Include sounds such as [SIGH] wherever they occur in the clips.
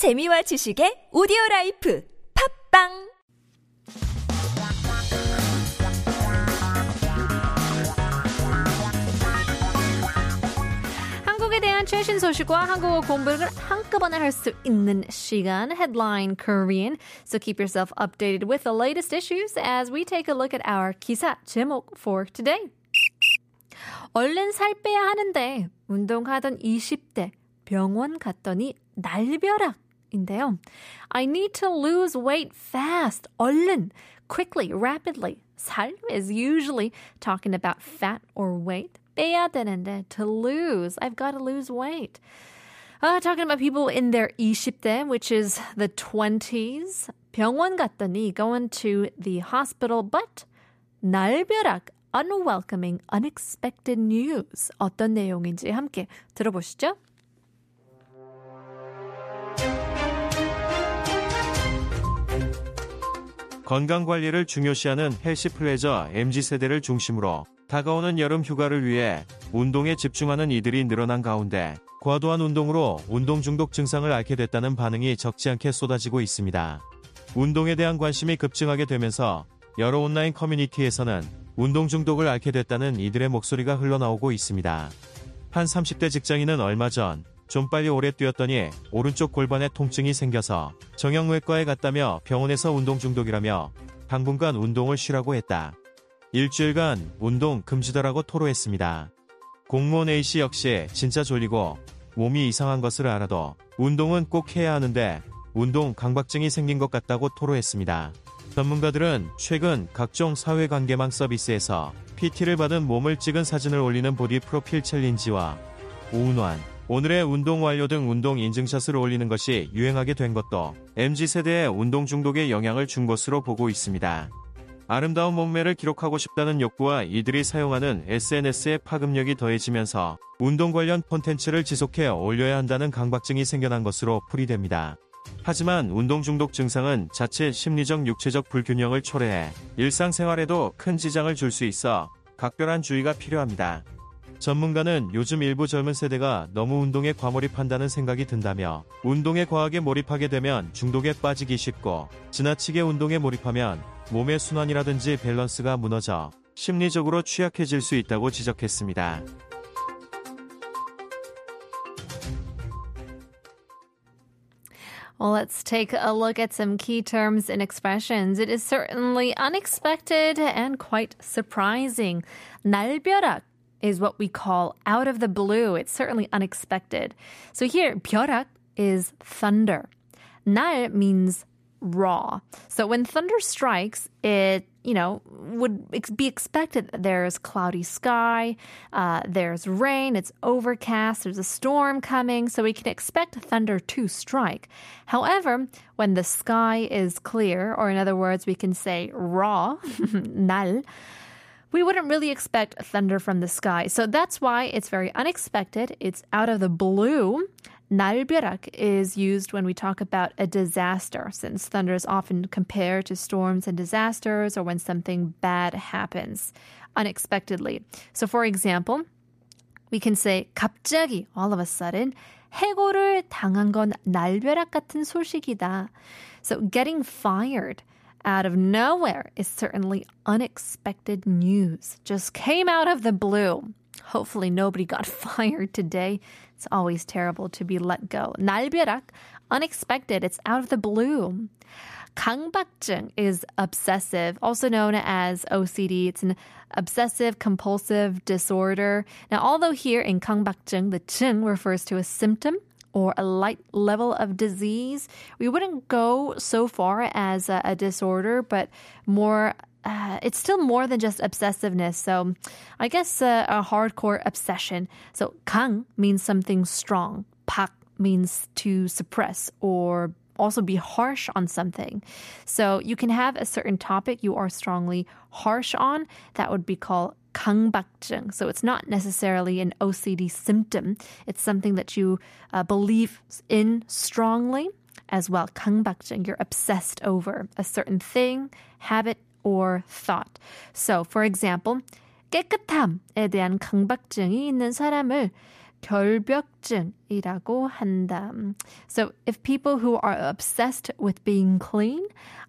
재미와 지식의 오디오 라이프 팝빵 대한 최신 소식과 한국어 공부를 한꺼번에 할 수 있는 시간 Headline Korean. So keep yourself updated with the latest issues as we take a look at our 기사 제목 for today. 얼른 살 빼야 하는데 운동하던 20대 병원 갔더니 날벼락 인데요. I need to lose weight fast. 얼른, quickly, rapidly. 살 is usually talking about fat or weight. 빼야 되는데 to lose. I've got to lose weight. Uh, talking about people in their 20대, which is the 20s. 병원 갔더니 going to the hospital, but 날벼락, unwelcoming, unexpected news. 어떤 내용인지 함께 들어보시죠. 건강 관리를 중요시하는 헬시 플레저 MZ 세대를 중심으로 다가오는 여름 휴가를 위해 운동에 집중하는 이들이 늘어난 가운데 과도한 운동으로 운동 중독 증상을 앓게 됐다는 반응이 적지 않게 쏟아지고 있습니다. 운동에 대한 관심이 급증하게 되면서 여러 온라인 커뮤니티에서는 운동 중독을 앓게 됐다는 이들의 목소리가 흘러나오고 있습니다. 한 30대 직장인은 얼마 전 좀 빨리 오래 뛰었더니 오른쪽 골반에 통증이 생겨서 정형외과에 갔다며 병원에서 운동 중독이라며 당분간 운동을 쉬라고 했다. 일주일간 운동 금지더라고 토로했습니다. 공무원 A씨 역시 진짜 졸리고 몸이 이상한 것을 알아도 운동은 꼭 해야 하는데 운동 강박증이 생긴 것 같다고 토로했습니다. 전문가들은 최근 각종 사회관계망 서비스에서 PT를 받은 몸을 찍은 사진을 올리는 보디 프로필 챌린지와 오운환, 오늘의 운동 완료 등 운동 인증샷을 올리는 것이 유행하게 된 것도 MZ세대의 운동 중독에 영향을 준 것으로 보고 있습니다. 아름다운 몸매를 기록하고 싶다는 욕구와 이들이 사용하는 SNS의 파급력이 더해지면서 운동 관련 콘텐츠를 지속해 올려야 한다는 강박증이 생겨난 것으로 풀이됩니다. 하지만 운동 중독 증상은 자칫 심리적 육체적 불균형을 초래해 일상생활에도 큰 지장을 줄 수 있어 각별한 주의가 필요합니다. 전문가는 요즘 일부 젊은 세대가 너무 운동에 과몰입한다는 생각이 든다며 운동에 과하게 몰입하게 되면 중독에 빠지기 쉽고 지나치게 운동에 몰입하면 몸의 순환이라든지 밸런스가 무너져 심리적으로 취약해질 수 있다고 지적했습니다. Well, let's take a look at some key terms and expressions. It is certainly unexpected and quite surprising. 날벼락 is what we call out of the blue. It's certainly unexpected. So here, 벼락 is thunder. 날 means raw. So when thunder strikes, it, you know, would ex- be expected that there's cloudy sky, uh, there's rain, it's overcast, there's a storm coming, so we can expect thunder to strike. However, when the sky is clear, or in other words, we can say raw, [LAUGHS] 날, we wouldn't really expect thunder from the sky. So that's why it's very unexpected. It's out of the blue. 날벼락 is used when we talk about a disaster, since thunder is often compared to storms and disasters or when something bad happens unexpectedly. So, for example, we can say 갑자기, all of a sudden, 해고를 당한 건 날벼락 같은 소식이다. So, getting fired out of nowhere is certainly unexpected news. Just came out of the blue. Hopefully, nobody got fired [LAUGHS] today. It's always terrible to be let go. 날벼락, unexpected. It's out of the blue. 강박증 is obsessive, also known as OCD. It's an obsessive compulsive disorder. Now, although here in 강박증, the 증 refers to a symptom or a light level of disease, we wouldn't go so far as a, a disorder, but more uh, it's still more than just obsessiveness. So I guess uh, a hardcore obsession. So kang means something strong. Pak means to suppress or also be harsh on something. So you can have a certain topic you are strongly harsh on. That would be called 강박증. So it's not necessarily an OCD symptom. It's something that you uh, believe in strongly as well. 강박증. You're obsessed over a certain thing, habit, or thought. So, for example, 깨끗함에 대한 강박증이 있는 사람을 결벽증이라고 한다. So if people who are obsessed with being clean,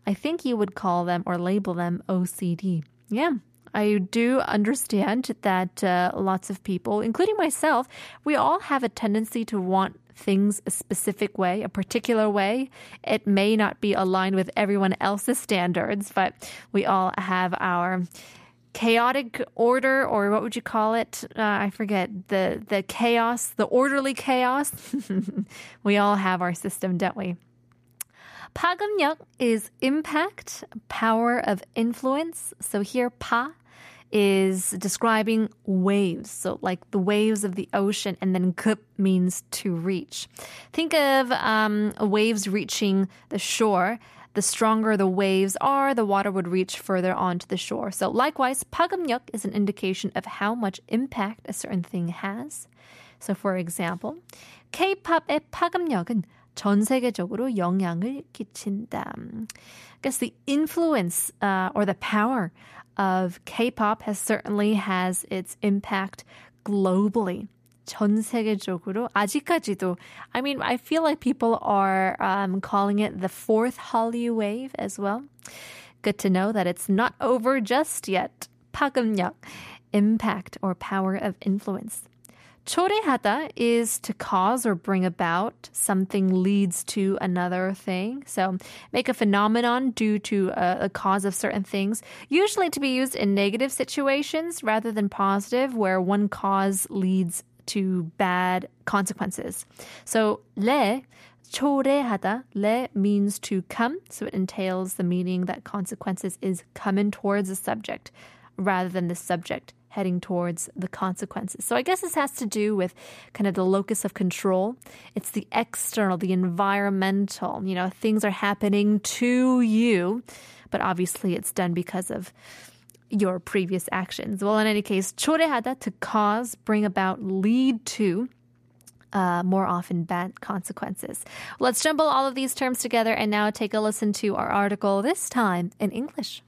I think you would call them or label them OCD. Yeah. I do understand that uh, lots of people, including myself, we all have a tendency to want things a specific way, a particular way. It may not be aligned with everyone else's standards, but we all have our chaotic order or what would you call it uh, i forget the the chaos the orderly chaos [LAUGHS] we all have our system don't we 파급력 is impact power of influence so here 파 is describing waves. So, like the waves of the ocean, and then 급 means to reach. Think of um, waves reaching the shore. The stronger the waves are, the water would reach further onto the shore. So, likewise, 파급력 is an indication of how much impact a certain thing has. So, for example, K-팝의 파급력은 전 세계적으로 영향을 끼친다. I guess the influence uh, or the power of K-pop has certainly has its impact globally. 전 세계적으로 아직까지도 I mean I feel like people are um, calling it the fourth Hallyu wave as well. Good to know that it's not over just yet. 파급력, impact or power of influence. 초래하다 is to cause or bring about. Something leads to another thing. So make a phenomenon due to a, a, cause of certain things, usually to be used in negative situations rather than positive, where one cause leads to bad consequences. So le 초래하다, le means to come, so it entails the meaning that consequences is coming towards the subject rather than the subject heading towards the consequences. So I guess this has to do with kind of the locus of control. It's the external, the environmental, you know, things are happening to you, but obviously it's done because of your previous actions. Well, in any case, 초래하다 to cause, bring about, lead to uh, more often bad consequences. Let's jumble all of these terms together and now take a listen to our article, this time in English.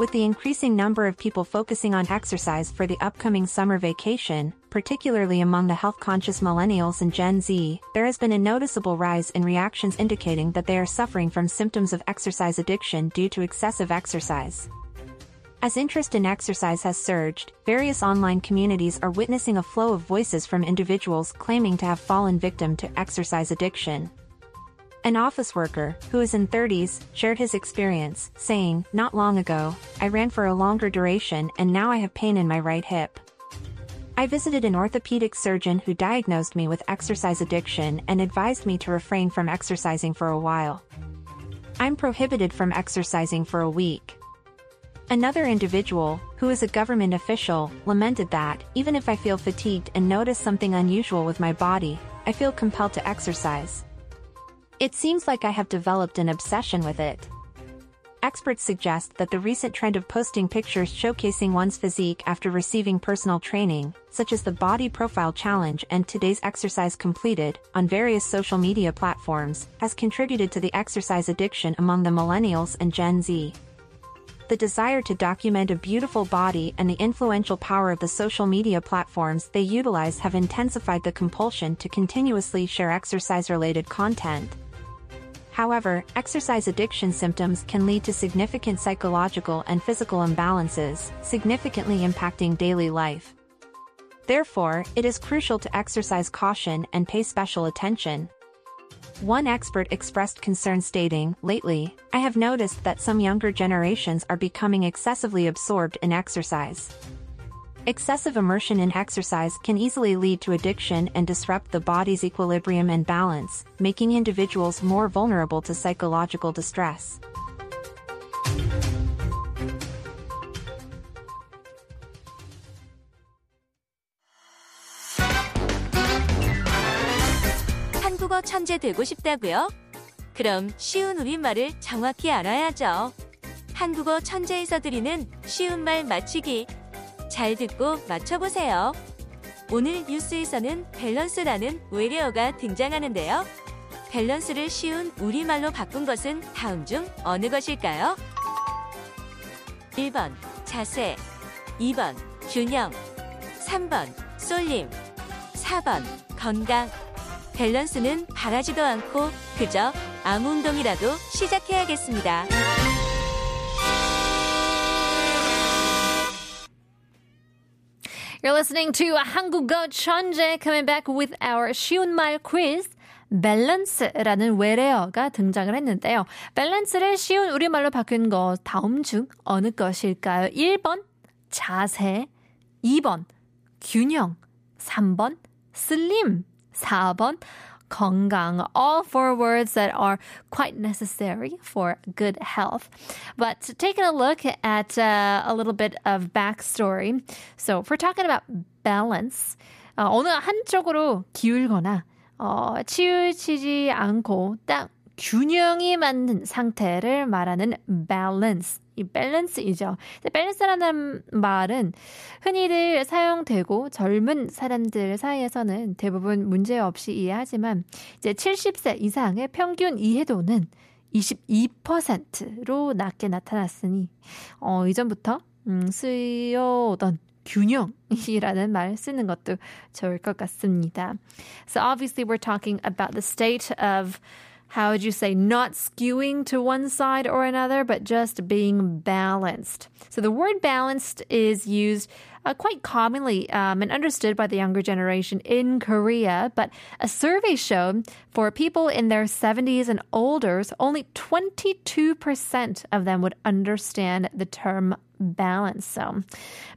With the increasing number of people focusing on exercise for the upcoming summer vacation, particularly among the health-conscious millennials and Gen Z, there has been a noticeable rise in reactions indicating that they are suffering from symptoms of exercise addiction due to excessive exercise. As interest in exercise has surged, various online communities are witnessing a flow of voices from individuals claiming to have fallen victim to exercise addiction. An office worker, who is in 30s, shared his experience, saying, Not long ago, I ran for a longer duration and now I have pain in my right hip. I visited an orthopedic surgeon who diagnosed me with exercise addiction and advised me to refrain from exercising for a while. I'm prohibited from exercising for a week. Another individual, who is a government official, lamented that, even if I feel fatigued and notice something unusual with my body, I feel compelled to exercise. It seems like I have developed an obsession with it. Experts suggest that the recent trend of posting pictures showcasing one's physique after receiving personal training, such as the Body Profile Challenge and today's exercise completed, on various social media platforms, has contributed to the exercise addiction among the millennials and Gen Z. The desire to document a beautiful body and the influential power of the social media platforms they utilize have intensified the compulsion to continuously share exercise-related content. However, exercise addiction symptoms can lead to significant psychological and physical imbalances, significantly impacting daily life. Therefore, it is crucial to exercise caution and pay special attention. One expert expressed concern stating, Lately, I have noticed that some younger generations are becoming excessively absorbed in exercise. Excessive immersion in exercise can easily lead to addiction and disrupt the body's equilibrium and balance, making individuals more vulnerable to psychological distress. 한국어 천재 되고 싶다고요? 그럼 쉬운 우리말을 정확히 알아야죠. 한국어 천재에서 드리는 쉬운 말 맞추기 잘 듣고 맞춰보세요. 오늘 뉴스에서는 밸런스라는 외래어가 등장하는데요. 밸런스를 쉬운 우리말로 바꾼 것은 다음 중 어느 것일까요? 1번 자세, 2번 균형, 3번 쏠림, 4번 건강. 밸런스는 바라지도 않고 그저 아무 운동이라도 시작해야겠습니다. You're listening to 한국어 천재 coming back with our 쉬운 말 quiz. 밸런스라는 외래어가 등장을 했는데요. 밸런스를 쉬운 우리말로 바꾼 것 다음 중 어느 것일까요? 1번 자세, 2번 균형, 3번 슬림, 4번 건강. All four words that are quite necessary for good health. But taking a look at uh, a little bit of backstory. So if we're talking about balance, 어, 어느 한쪽으로 기울거나 어, 치우치지 않고 딱 균형이 맞는 상태를 말하는 balance. 이 밸런스이죠. 밸런스라는 말은 흔히들 사용되고 젊은 사람들 사이에서는 대부분 문제 없이 이해하지만 이제 70세 이상의 평균 이해도는 22%로 낮게 나타났으니 어, 이전부터 음, 쓰여오던 균형이라는 말 쓰는 것도 좋을 것 같습니다. So obviously we're talking about the state of how would you say, not skewing to one side or another, but just being balanced. So the word balanced is used uh, quite commonly um, and understood by the younger generation in Korea. But a survey showed for people in their 70s and older, only 22% of them would understand the term balance. So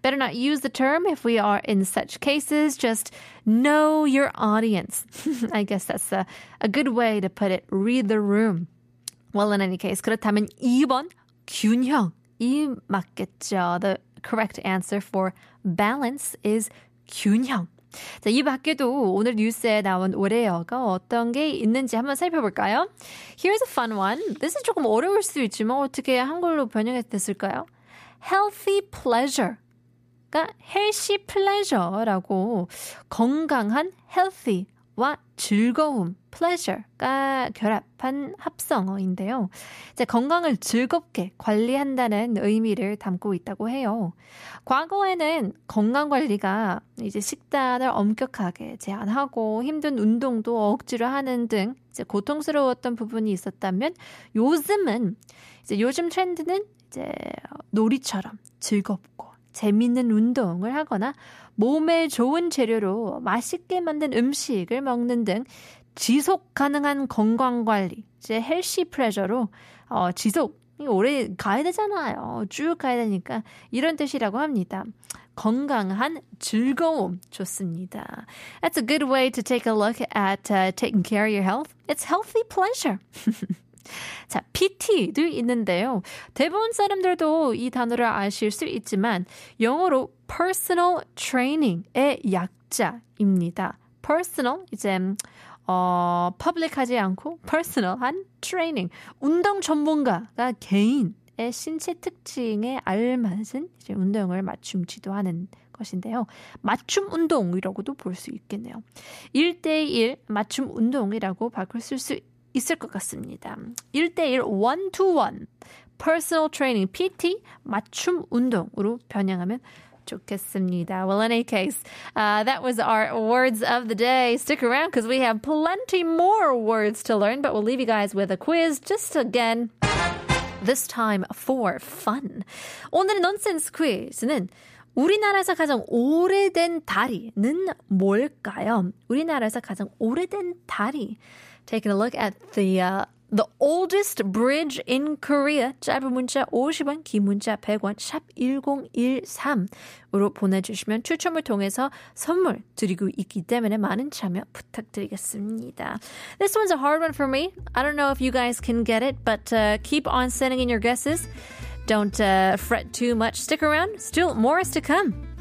better not use the term if we are in such cases. Just know your audience. [LAUGHS] I guess that's a, a good way to put it. Read the room. Well, in any case, 그렇다면 2번 균형이 맞겠죠. The correct answer for balance is 균형. 자, 이 밖에도 오늘 뉴스에 나온 올해어가 어떤 게 있는지 한번 살펴볼까요? Here's a fun one. This is 조금 어려울 수 있지만 어떻게 한글로 번역했을까요? Healthy pleasure. 가 healthy pleasure라고 건강한 healthy와 즐거움 pleasure가 결합한 합성어인데요. 이제 건강을 즐겁게 관리한다는 의미를 담고 있다고 해요. 과거에는 건강 관리가 이제 식단을 엄격하게 제한하고 힘든 운동도 억지로 하는 등 이제 고통스러웠던 부분이 있었다면 요즘은 이제 요즘 트렌드는 이제 놀이처럼 즐겁고 재밌는 운동을 하거나 몸에 좋은 재료로 맛있게 만든 음식을 먹는 등 지속 가능한 건강 관리, 이제 헬시 프레저로 어, 지속 오래 가야 되잖아요. 쭉 가야 되니까 이런 뜻이라고 합니다. 건강한 즐거움 좋습니다. That's a good way to take a look at uh, taking care of your health. It's healthy pleasure. [LAUGHS] 자, PT도 있는데요. 대부분 사람들도 이 단어를 아실 수 있지만 영어로 personal training의 약자입니다. personal 이제 어, public하지 않고 personal한 training 운동 전문가가 개인 의 신체 특징에 알맞은 이제 운동을 맞춤 지도하는 것인데요. 맞춤 운동이라고도 볼 수 있겠네요. 1대1 맞춤 운동이라고 바꿀 수 있을 것 같습니다. 1대1 one to one personal training PT 맞춤 운동으로 변형하면 좋겠습니다. Well, in any case, uh, that was our words of the day. Stick around because we have plenty more words to learn, but we'll leave you guys with a quiz just again. This time for fun. 오늘의 nonsense quiz는 우리나라에서 가장 오래된 다리는 뭘까요? 우리나라에서 가장 오래된 다리. Taking a look at the uh, the oldest bridge in Korea. 짧은 문자 50원, 긴 문자 100원, 샵 1013으로 보내주시면 추첨을 통해서 선물 드리고 있기 때문에 많은 참여 부탁드리겠습니다. This one's a hard one for me. I don't know if you guys can get it, but uh, keep on sending in your guesses. Don't uh, fret too much. Stick around. Still more is to come.